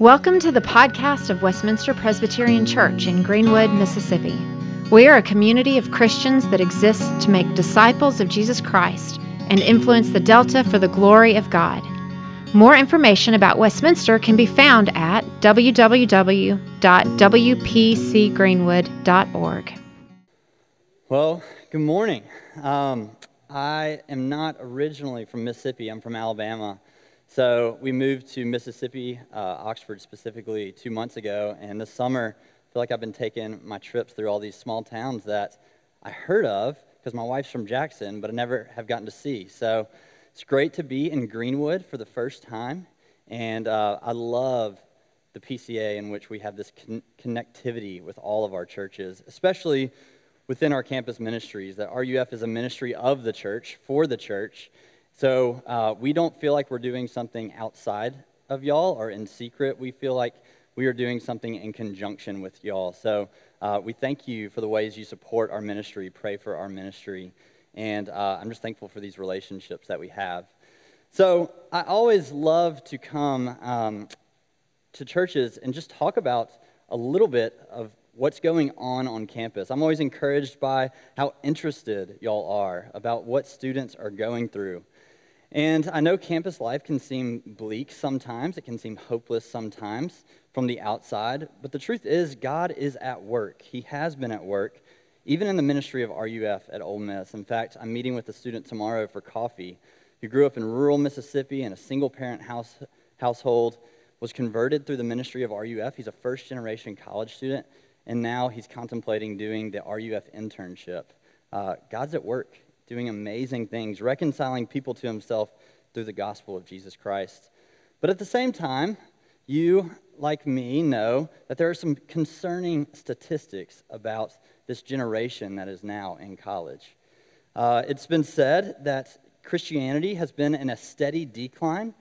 Welcome to the podcast of Westminster Presbyterian Church in Greenwood, Mississippi. We are a community of Christians that exists to make disciples of Jesus Christ and influence the Delta for the glory of God. More information about Westminster can be found at www.wpcgreenwood.org. Well, good morning. Um, I am not originally from Mississippi, I'm from Alabama. So we moved to Mississippi, uh, Oxford specifically, two months ago. And this summer, I feel like I've been taking my trips through all these small towns that I heard of because my wife's from Jackson, but I never have gotten to see. So it's great to be in Greenwood for the first time. And uh, I love the PCA in which we have this con- connectivity with all of our churches, especially within our campus ministries. That RUF is a ministry of the church, for the church. So uh, we don't feel like we're doing something outside of y'all or in secret. We feel like we are doing something in conjunction with y'all. So uh, we thank you for the ways you support our ministry, pray for our ministry. And uh, I'm just thankful for these relationships that we have. So I always love to come um, to churches and just talk about a little bit of what's going on on campus. I'm always encouraged by how interested y'all are about what students are going through. And I know campus life can seem bleak sometimes, it can seem hopeless sometimes from the outside, but the truth is, God is at work. He has been at work, even in the ministry of RUF at Ole Miss. In fact, I'm meeting with a student tomorrow for coffee who grew up in rural Mississippi in a single parent house, household, was converted through the ministry of RUF. He's a first generation college student, and now he's contemplating doing the RUF internship. Uh, God's at work doing amazing things, reconciling people to himself through the gospel of Jesus Christ. But at the same time, you, like me, know that there are some concerning statistics about this generation that is now in college. Uh, it's been said that Christianity has been in a steady decline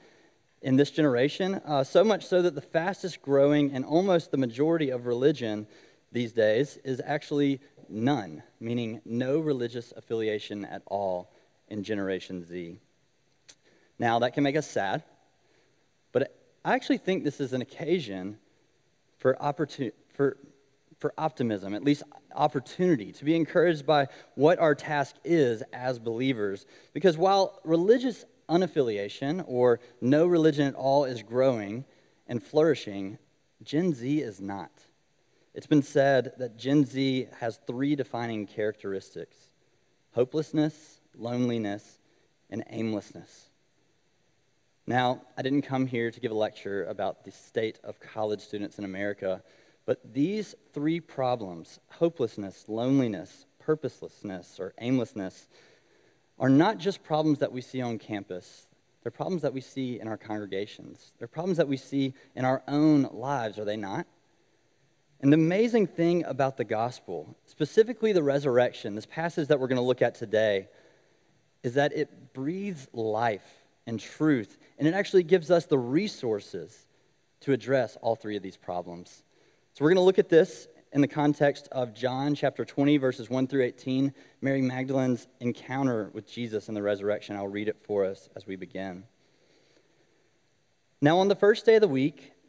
in this generation, uh, so much so that the fastest growing and almost the majority of religion these days is actually none, meaning no religious affiliation at all in Generation Z. Now, that can make us sad, but I actually think this is an occasion for, opportun- for, for optimism, at least opportunity, to be encouraged by what our task is as believers. Because while religious unaffiliation or no religion at all is growing and flourishing, Gen Z is not. It's been said that Gen Z has three defining characteristics hopelessness, loneliness, and aimlessness. Now, I didn't come here to give a lecture about the state of college students in America, but these three problems hopelessness, loneliness, purposelessness, or aimlessness are not just problems that we see on campus. They're problems that we see in our congregations. They're problems that we see in our own lives, are they not? And the amazing thing about the gospel, specifically the resurrection, this passage that we're going to look at today, is that it breathes life and truth, and it actually gives us the resources to address all three of these problems. So we're going to look at this in the context of John chapter 20, verses 1 through 18, Mary Magdalene's encounter with Jesus in the resurrection. I'll read it for us as we begin. Now, on the first day of the week,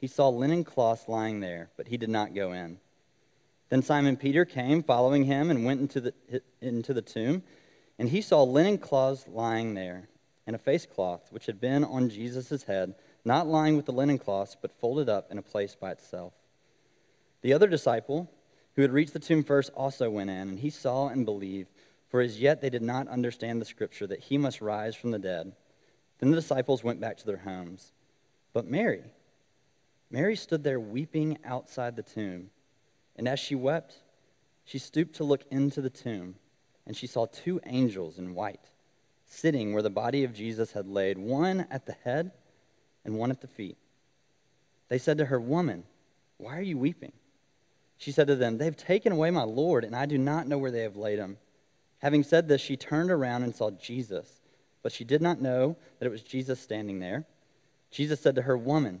he saw linen cloths lying there, but he did not go in. Then Simon Peter came, following him, and went into the, into the tomb. And he saw linen cloths lying there, and a face cloth which had been on Jesus' head, not lying with the linen cloths, but folded up in a place by itself. The other disciple, who had reached the tomb first, also went in, and he saw and believed, for as yet they did not understand the scripture that he must rise from the dead. Then the disciples went back to their homes. But Mary, Mary stood there weeping outside the tomb. And as she wept, she stooped to look into the tomb, and she saw two angels in white sitting where the body of Jesus had laid, one at the head and one at the feet. They said to her, Woman, Why are you weeping? She said to them, They have taken away my Lord, and I do not know where they have laid him. Having said this, she turned around and saw Jesus, but she did not know that it was Jesus standing there. Jesus said to her, Woman,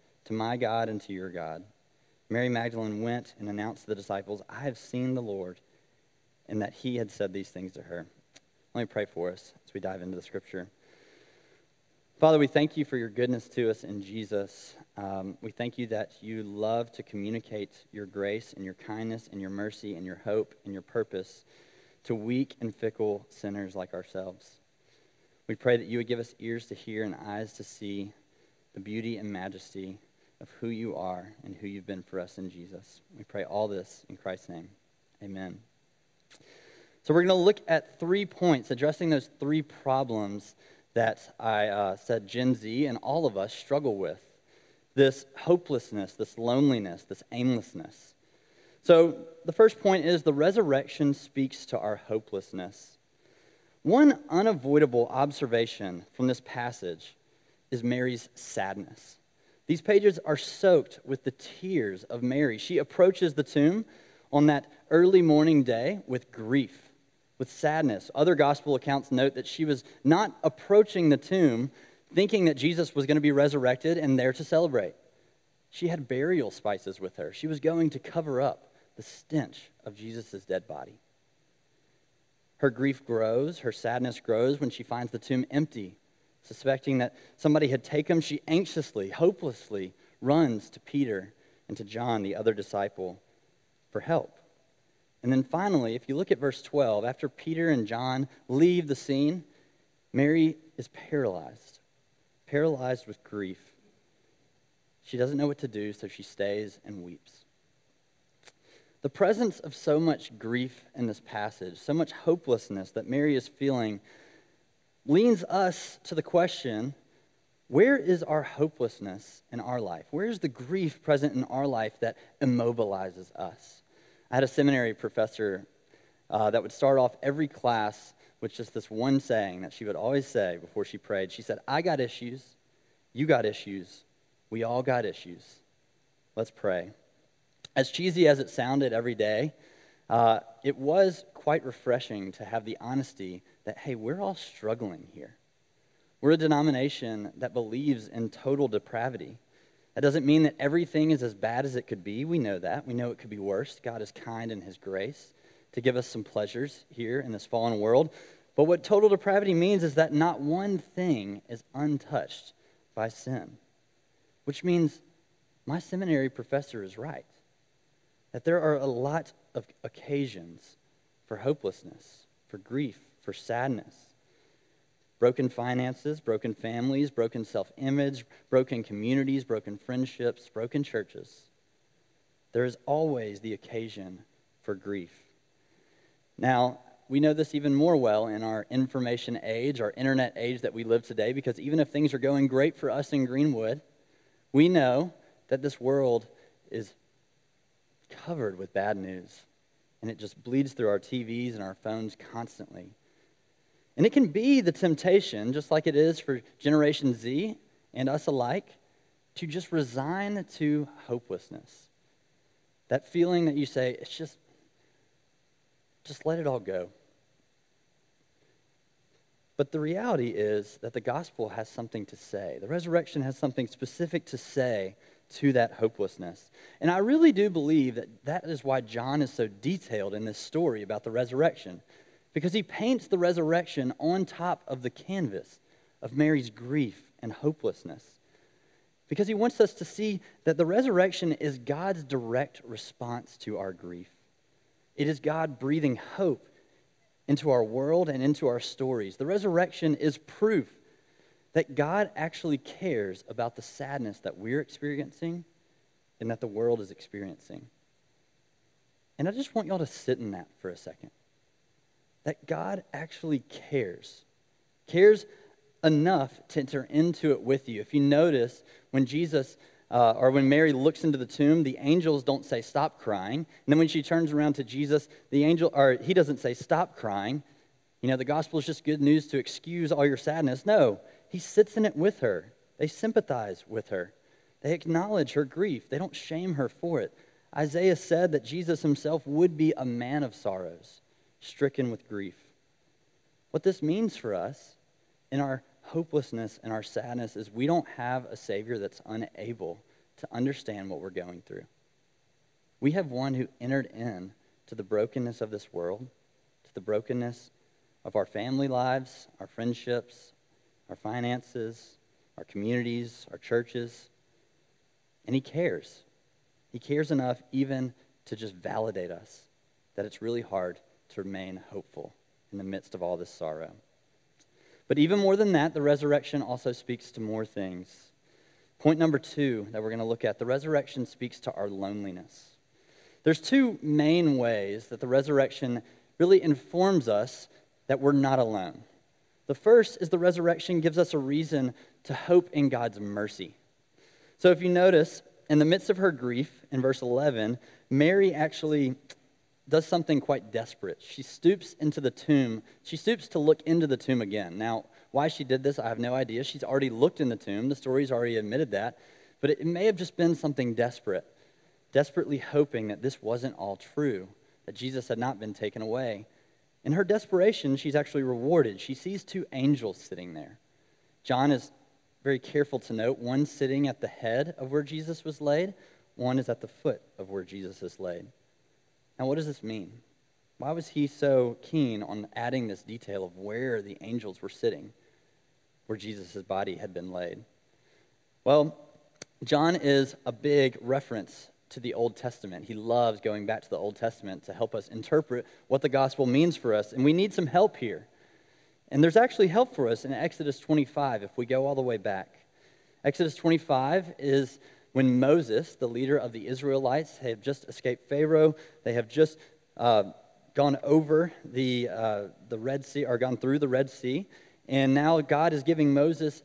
to my God and to your God. Mary Magdalene went and announced to the disciples, I have seen the Lord, and that he had said these things to her. Let me pray for us as we dive into the scripture. Father, we thank you for your goodness to us in Jesus. Um, we thank you that you love to communicate your grace and your kindness and your mercy and your hope and your purpose to weak and fickle sinners like ourselves. We pray that you would give us ears to hear and eyes to see the beauty and majesty of who you are and who you've been for us in Jesus. We pray all this in Christ's name. Amen. So, we're going to look at three points addressing those three problems that I uh, said Gen Z and all of us struggle with this hopelessness, this loneliness, this aimlessness. So, the first point is the resurrection speaks to our hopelessness. One unavoidable observation from this passage is Mary's sadness. These pages are soaked with the tears of Mary. She approaches the tomb on that early morning day with grief, with sadness. Other gospel accounts note that she was not approaching the tomb thinking that Jesus was going to be resurrected and there to celebrate. She had burial spices with her. She was going to cover up the stench of Jesus' dead body. Her grief grows, her sadness grows when she finds the tomb empty. Suspecting that somebody had taken him, she anxiously, hopelessly runs to Peter and to John, the other disciple, for help. And then finally, if you look at verse 12, after Peter and John leave the scene, Mary is paralyzed paralyzed with grief. She doesn't know what to do, so she stays and weeps. The presence of so much grief in this passage, so much hopelessness that Mary is feeling, leans us to the question where is our hopelessness in our life? Where is the grief present in our life that immobilizes us? I had a seminary professor uh, that would start off every class with just this one saying that she would always say before she prayed. She said, I got issues. You got issues. We all got issues. Let's pray. As cheesy as it sounded every day, uh, it was quite refreshing to have the honesty that, hey, we're all struggling here. We're a denomination that believes in total depravity. That doesn't mean that everything is as bad as it could be. We know that. We know it could be worse. God is kind in His grace to give us some pleasures here in this fallen world. But what total depravity means is that not one thing is untouched by sin, which means my seminary professor is right. That there are a lot of occasions for hopelessness, for grief, for sadness. Broken finances, broken families, broken self image, broken communities, broken friendships, broken churches. There is always the occasion for grief. Now, we know this even more well in our information age, our internet age that we live today, because even if things are going great for us in Greenwood, we know that this world is covered with bad news. And it just bleeds through our TVs and our phones constantly. And it can be the temptation, just like it is for Generation Z and us alike, to just resign to hopelessness. That feeling that you say, it's just, just let it all go. But the reality is that the gospel has something to say. The resurrection has something specific to say to that hopelessness. And I really do believe that that is why John is so detailed in this story about the resurrection, because he paints the resurrection on top of the canvas of Mary's grief and hopelessness. Because he wants us to see that the resurrection is God's direct response to our grief. It is God breathing hope into our world and into our stories. The resurrection is proof that God actually cares about the sadness that we're experiencing and that the world is experiencing. And I just want y'all to sit in that for a second. That God actually cares, cares enough to enter into it with you. If you notice, when Jesus uh, or when Mary looks into the tomb, the angels don't say, Stop crying. And then when she turns around to Jesus, the angel, or he doesn't say, Stop crying. You know, the gospel is just good news to excuse all your sadness. No, he sits in it with her. They sympathize with her, they acknowledge her grief, they don't shame her for it. Isaiah said that Jesus himself would be a man of sorrows, stricken with grief. What this means for us in our hopelessness and our sadness is we don't have a Savior that's unable to understand what we're going through. We have one who entered in to the brokenness of this world, to the brokenness of our family lives, our friendships, our finances, our communities, our churches. And he cares. He cares enough even to just validate us that it's really hard to remain hopeful in the midst of all this sorrow. But even more than that, the resurrection also speaks to more things. Point number two that we're going to look at the resurrection speaks to our loneliness. There's two main ways that the resurrection really informs us that we're not alone. The first is the resurrection gives us a reason to hope in God's mercy. So if you notice, in the midst of her grief, in verse 11, Mary actually does something quite desperate. She stoops into the tomb. She stoops to look into the tomb again. Now, why she did this, I have no idea. She's already looked in the tomb. The story's already admitted that. But it may have just been something desperate, desperately hoping that this wasn't all true, that Jesus had not been taken away. In her desperation, she's actually rewarded. She sees two angels sitting there. John is very careful to note one sitting at the head of where Jesus was laid, one is at the foot of where Jesus is laid. Now, what does this mean? Why was he so keen on adding this detail of where the angels were sitting, where Jesus' body had been laid? Well, John is a big reference to the Old Testament. He loves going back to the Old Testament to help us interpret what the gospel means for us, and we need some help here. And there's actually help for us in Exodus 25 if we go all the way back. Exodus 25 is when Moses, the leader of the Israelites, have just escaped Pharaoh. They have just uh, gone over the, uh, the Red Sea, or gone through the Red Sea. And now God is giving Moses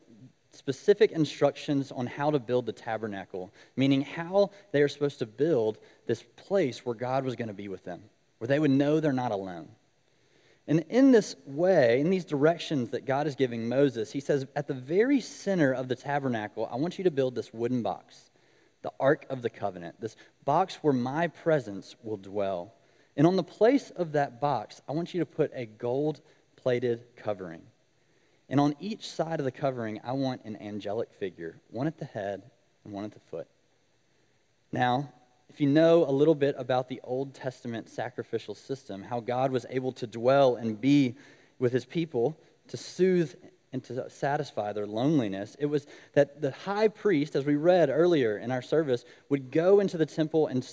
specific instructions on how to build the tabernacle, meaning how they are supposed to build this place where God was going to be with them, where they would know they're not alone. And in this way, in these directions that God is giving Moses, he says, at the very center of the tabernacle, I want you to build this wooden box, the Ark of the Covenant, this box where my presence will dwell. And on the place of that box, I want you to put a gold plated covering. And on each side of the covering, I want an angelic figure, one at the head and one at the foot. Now, if you know a little bit about the Old Testament sacrificial system, how God was able to dwell and be with his people to soothe and to satisfy their loneliness, it was that the high priest, as we read earlier in our service, would go into the temple and,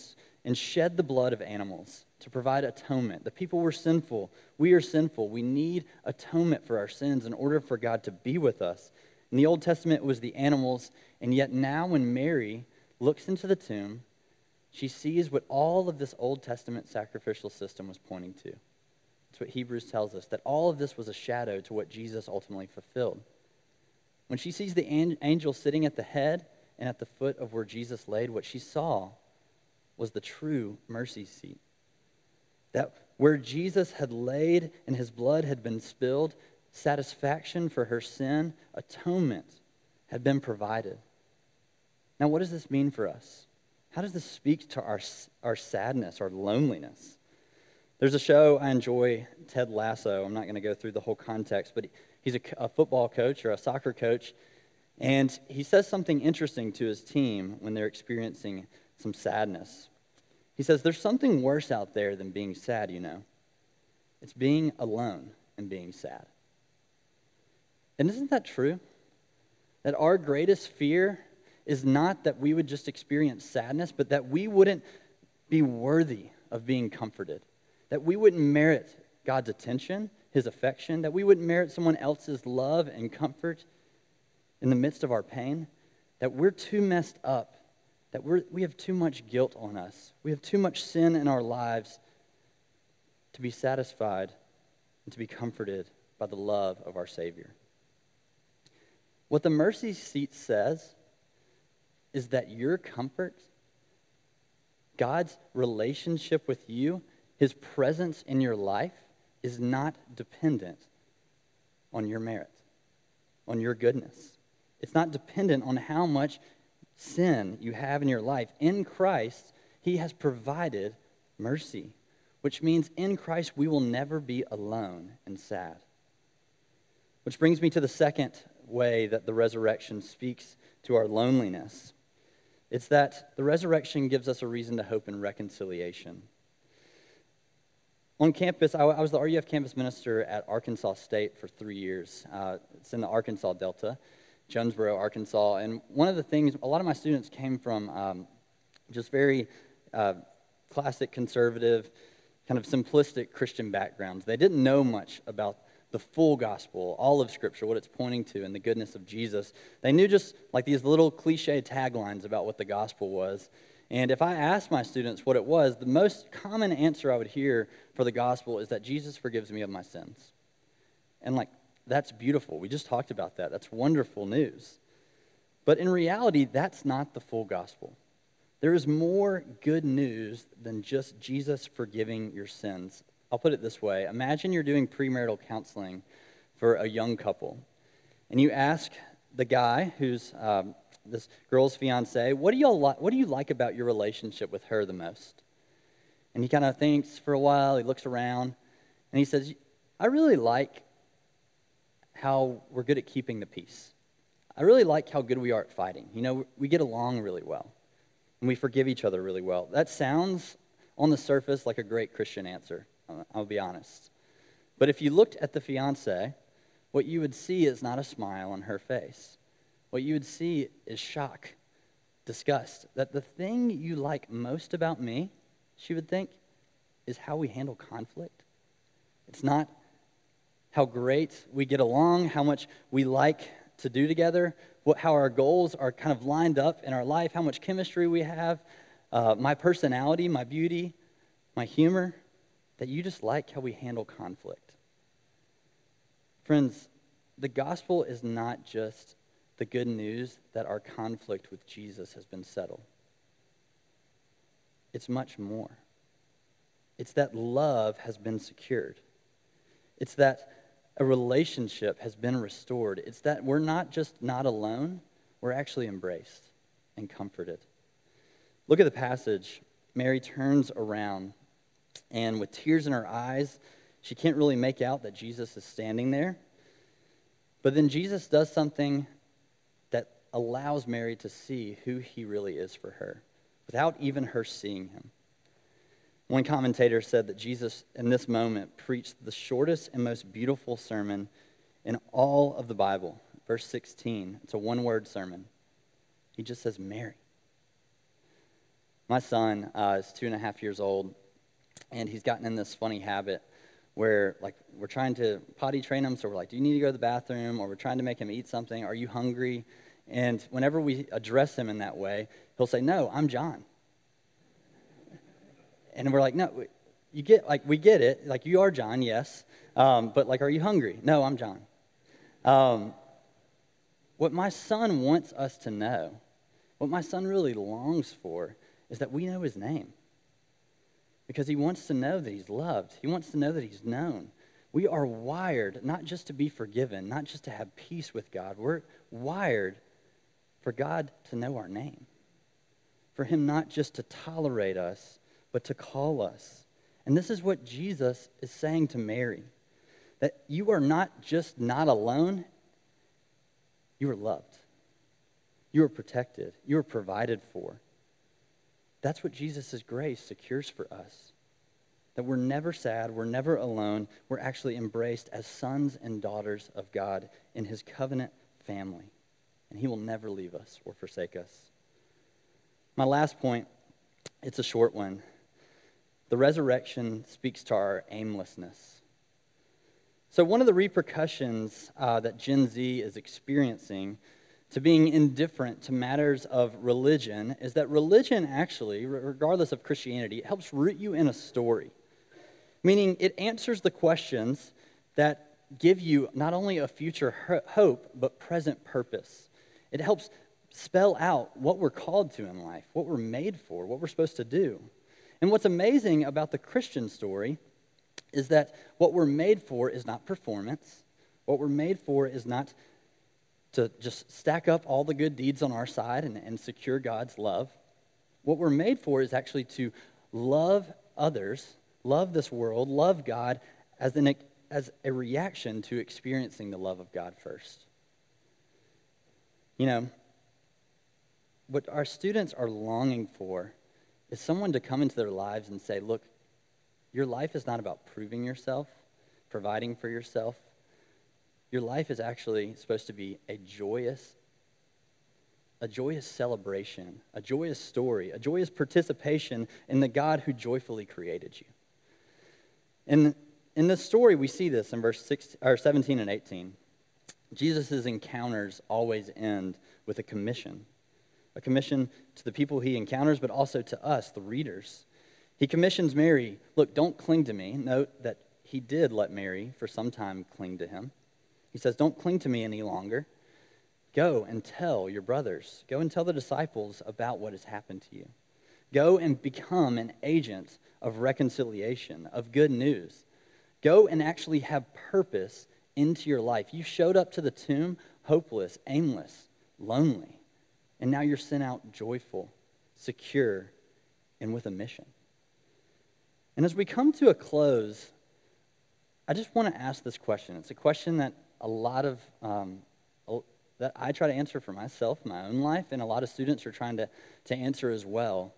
and shed the blood of animals to provide atonement. The people were sinful. We are sinful. We need atonement for our sins in order for God to be with us. In the Old Testament, it was the animals, and yet now when Mary looks into the tomb, she sees what all of this Old Testament sacrificial system was pointing to. That's what Hebrews tells us, that all of this was a shadow to what Jesus ultimately fulfilled. When she sees the angel sitting at the head and at the foot of where Jesus laid, what she saw was the true mercy seat. That where Jesus had laid and his blood had been spilled, satisfaction for her sin, atonement had been provided. Now, what does this mean for us? How does this speak to our, our sadness, our loneliness? There's a show I enjoy, Ted Lasso. I'm not going to go through the whole context, but he's a, a football coach or a soccer coach, and he says something interesting to his team when they're experiencing some sadness. He says, There's something worse out there than being sad, you know. It's being alone and being sad. And isn't that true? That our greatest fear is not that we would just experience sadness, but that we wouldn't be worthy of being comforted, that we wouldn't merit God's attention, his affection, that we wouldn't merit someone else's love and comfort in the midst of our pain, that we're too messed up that we're, we have too much guilt on us. We have too much sin in our lives to be satisfied and to be comforted by the love of our Savior. What the mercy seat says is that your comfort, God's relationship with you, his presence in your life, is not dependent on your merit, on your goodness. It's not dependent on how much sin you have in your life. In Christ, He has provided mercy, which means in Christ we will never be alone and sad. Which brings me to the second way that the resurrection speaks to our loneliness. It's that the resurrection gives us a reason to hope in reconciliation. On campus, I was the RUF campus minister at Arkansas State for three years. Uh, it's in the Arkansas Delta. Jonesboro, Arkansas. And one of the things, a lot of my students came from um, just very uh, classic conservative, kind of simplistic Christian backgrounds. They didn't know much about the full gospel, all of Scripture, what it's pointing to, and the goodness of Jesus. They knew just like these little cliche taglines about what the gospel was. And if I asked my students what it was, the most common answer I would hear for the gospel is that Jesus forgives me of my sins. And like, that's beautiful. We just talked about that. That's wonderful news. But in reality, that's not the full gospel. There is more good news than just Jesus forgiving your sins. I'll put it this way Imagine you're doing premarital counseling for a young couple, and you ask the guy who's um, this girl's fiance, what do, y'all li- what do you like about your relationship with her the most? And he kind of thinks for a while, he looks around, and he says, I really like how we're good at keeping the peace. I really like how good we are at fighting. You know, we get along really well, and we forgive each other really well. That sounds on the surface like a great Christian answer, I'll be honest. But if you looked at the fiance, what you would see is not a smile on her face. What you would see is shock, disgust. That the thing you like most about me, she would think, is how we handle conflict. It's not how great we get along, how much we like to do together, what, how our goals are kind of lined up in our life, how much chemistry we have, uh, my personality, my beauty, my humor, that you just like how we handle conflict. Friends, the gospel is not just the good news that our conflict with Jesus has been settled. It's much more. It's that love has been secured. It's that a relationship has been restored. It's that we're not just not alone, we're actually embraced and comforted. Look at the passage. Mary turns around, and with tears in her eyes, she can't really make out that Jesus is standing there. But then Jesus does something allows Mary to see who he really is for her without even her seeing him. One commentator said that Jesus, in this moment, preached the shortest and most beautiful sermon in all of the Bible. Verse 16, it's a one word sermon. He just says, Mary. My son uh, is two and a half years old, and he's gotten in this funny habit where, like, we're trying to potty train him, so we're like, Do you need to go to the bathroom? Or we're trying to make him eat something. Are you hungry? And whenever we address him in that way, he'll say, No, I'm John. And we're like, no, you get, like, we get it. Like, you are John, yes. Um, but, like, are you hungry? No, I'm John. Um, what my son wants us to know, what my son really longs for, is that we know his name. Because he wants to know that he's loved, he wants to know that he's known. We are wired not just to be forgiven, not just to have peace with God. We're wired for God to know our name, for him not just to tolerate us, but to call us. And this is what Jesus is saying to Mary that you are not just not alone, you are loved, you are protected, you are provided for. That's what Jesus' grace secures for us. That we're never sad, we're never alone, we're actually embraced as sons and daughters of God in his covenant family. And he will never leave us or forsake us. My last point, it's a short one. The resurrection speaks to our aimlessness. So, one of the repercussions uh, that Gen Z is experiencing to being indifferent to matters of religion is that religion actually, regardless of Christianity, it helps root you in a story. Meaning it answers the questions that give you not only a future hope, but present purpose. It helps spell out what we're called to in life, what we're made for, what we're supposed to do. And what's amazing about the Christian story is that what we're made for is not performance. What we're made for is not to just stack up all the good deeds on our side and, and secure God's love. What we're made for is actually to love others, love this world, love God as, an, as a reaction to experiencing the love of God first. You know, what our students are longing for is someone to come into their lives and say, look, your life is not about proving yourself, providing for yourself. Your life is actually supposed to be a joyous, a joyous celebration, a joyous story, a joyous participation in the God who joyfully created you. In, in this story, we see this in verse 16, or 17 and 18. Jesus' encounters always end with a commission a commission to the people he encounters, but also to us, the readers. He commissions Mary look, don't cling to me. Note that he did let Mary, for some time, cling to him. He says, Don't cling to me any longer. Go and tell your brothers. Go and tell the disciples about what has happened to you. Go and become an agent of reconciliation, of good news. Go and actually have purpose into your life. You showed up to the tomb hopeless, aimless, lonely. And now you're sent out joyful, secure, and with a mission. And as we come to a close, I just want to ask this question. It's a question that a lot of um, that I try to answer for myself, my own life, and a lot of students are trying to, to answer as well.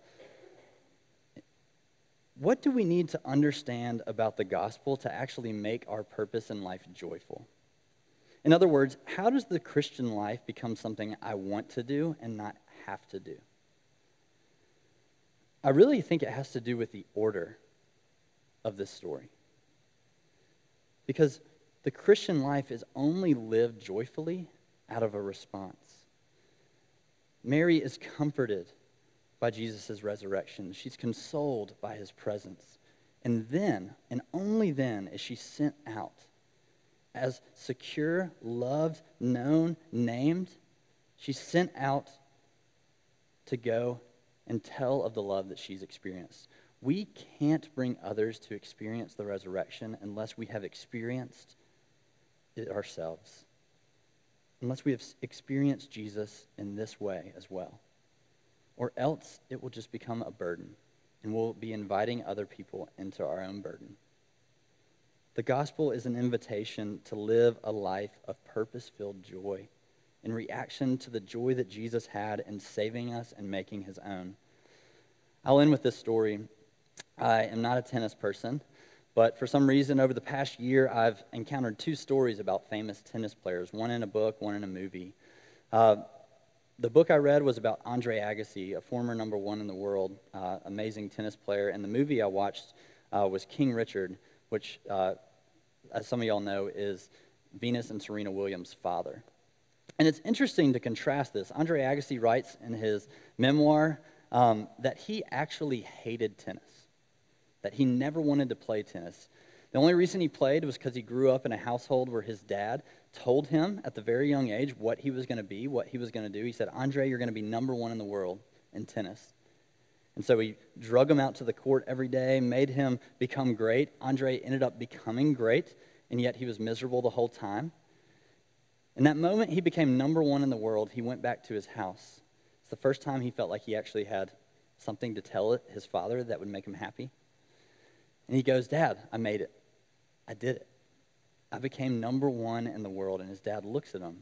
What do we need to understand about the gospel to actually make our purpose in life joyful? In other words, how does the Christian life become something I want to do and not have to do? I really think it has to do with the order of this story. Because the Christian life is only lived joyfully out of a response. Mary is comforted by Jesus' resurrection, she's consoled by his presence. And then, and only then, is she sent out as secure, loved, known, named, she's sent out to go and tell of the love that she's experienced. We can't bring others to experience the resurrection unless we have experienced it ourselves, unless we have experienced Jesus in this way as well. Or else it will just become a burden, and we'll be inviting other people into our own burden. The gospel is an invitation to live a life of purpose filled joy in reaction to the joy that Jesus had in saving us and making his own. I'll end with this story. I am not a tennis person, but for some reason, over the past year, I've encountered two stories about famous tennis players one in a book, one in a movie. Uh, the book I read was about Andre Agassi, a former number one in the world, uh, amazing tennis player. And the movie I watched uh, was King Richard, which uh, as some of y'all know, is Venus and Serena Williams' father. And it's interesting to contrast this. Andre Agassi writes in his memoir um, that he actually hated tennis, that he never wanted to play tennis. The only reason he played was because he grew up in a household where his dad told him at the very young age what he was going to be, what he was going to do. He said, Andre, you're going to be number one in the world in tennis. And so he drug him out to the court every day, made him become great. Andre ended up becoming great, and yet he was miserable the whole time. In that moment, he became number one in the world. He went back to his house. It's the first time he felt like he actually had something to tell his father that would make him happy. And he goes, Dad, I made it. I did it. I became number one in the world. And his dad looks at him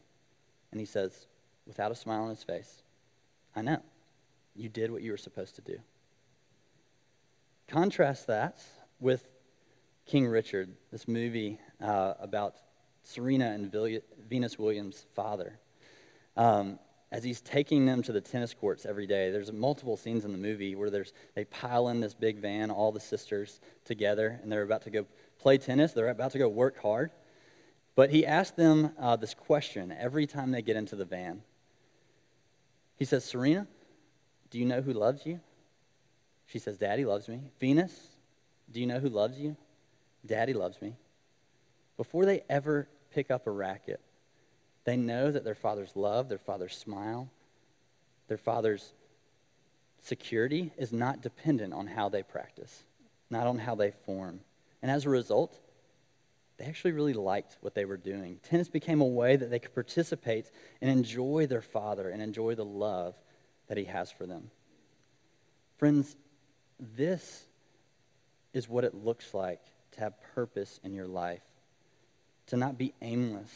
and he says, without a smile on his face, I know. You did what you were supposed to do. Contrast that with King Richard, this movie uh, about Serena and Venus Williams' father. Um, as he's taking them to the tennis courts every day, there's multiple scenes in the movie where there's, they pile in this big van, all the sisters together, and they're about to go play tennis. They're about to go work hard. But he asked them uh, this question every time they get into the van He says, Serena, do you know who loves you? She says, Daddy loves me. Venus, do you know who loves you? Daddy loves me. Before they ever pick up a racket, they know that their father's love, their father's smile, their father's security is not dependent on how they practice, not on how they form. And as a result, they actually really liked what they were doing. Tennis became a way that they could participate and enjoy their father and enjoy the love that he has for them. Friends, this is what it looks like to have purpose in your life, to not be aimless,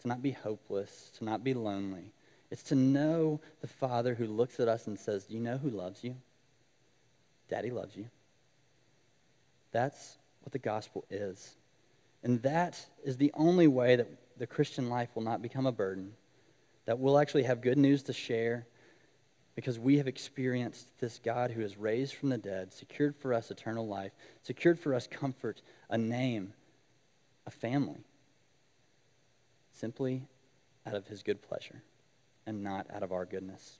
to not be hopeless, to not be lonely. It's to know the Father who looks at us and says, Do you know who loves you? Daddy loves you. That's what the gospel is. And that is the only way that the Christian life will not become a burden, that we'll actually have good news to share because we have experienced this God who is raised from the dead, secured for us eternal life, secured for us comfort, a name, a family, simply out of his good pleasure and not out of our goodness.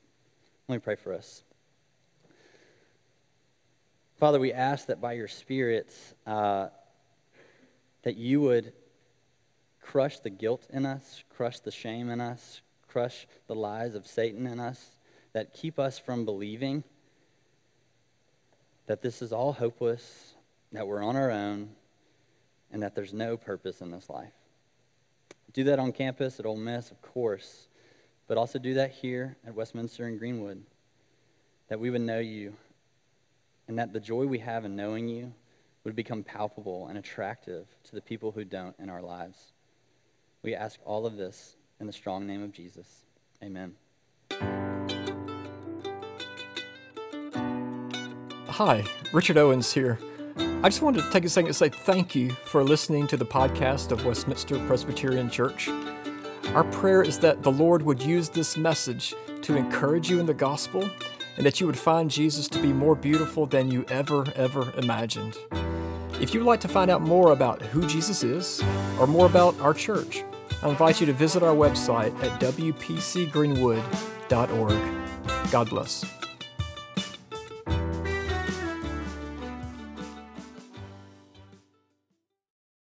Let me pray for us. Father, we ask that by your Spirit, uh, that you would crush the guilt in us, crush the shame in us, crush the lies of Satan in us that keep us from believing that this is all hopeless, that we're on our own, and that there's no purpose in this life. Do that on campus at Ole Miss, of course, but also do that here at Westminster and Greenwood, that we would know you, and that the joy we have in knowing you would become palpable and attractive to the people who don't in our lives. We ask all of this in the strong name of Jesus. Amen. Hi, Richard Owens here. I just wanted to take a second to say thank you for listening to the podcast of Westminster Presbyterian Church. Our prayer is that the Lord would use this message to encourage you in the gospel and that you would find Jesus to be more beautiful than you ever, ever imagined. If you'd like to find out more about who Jesus is or more about our church, I invite you to visit our website at wpcgreenwood.org. God bless.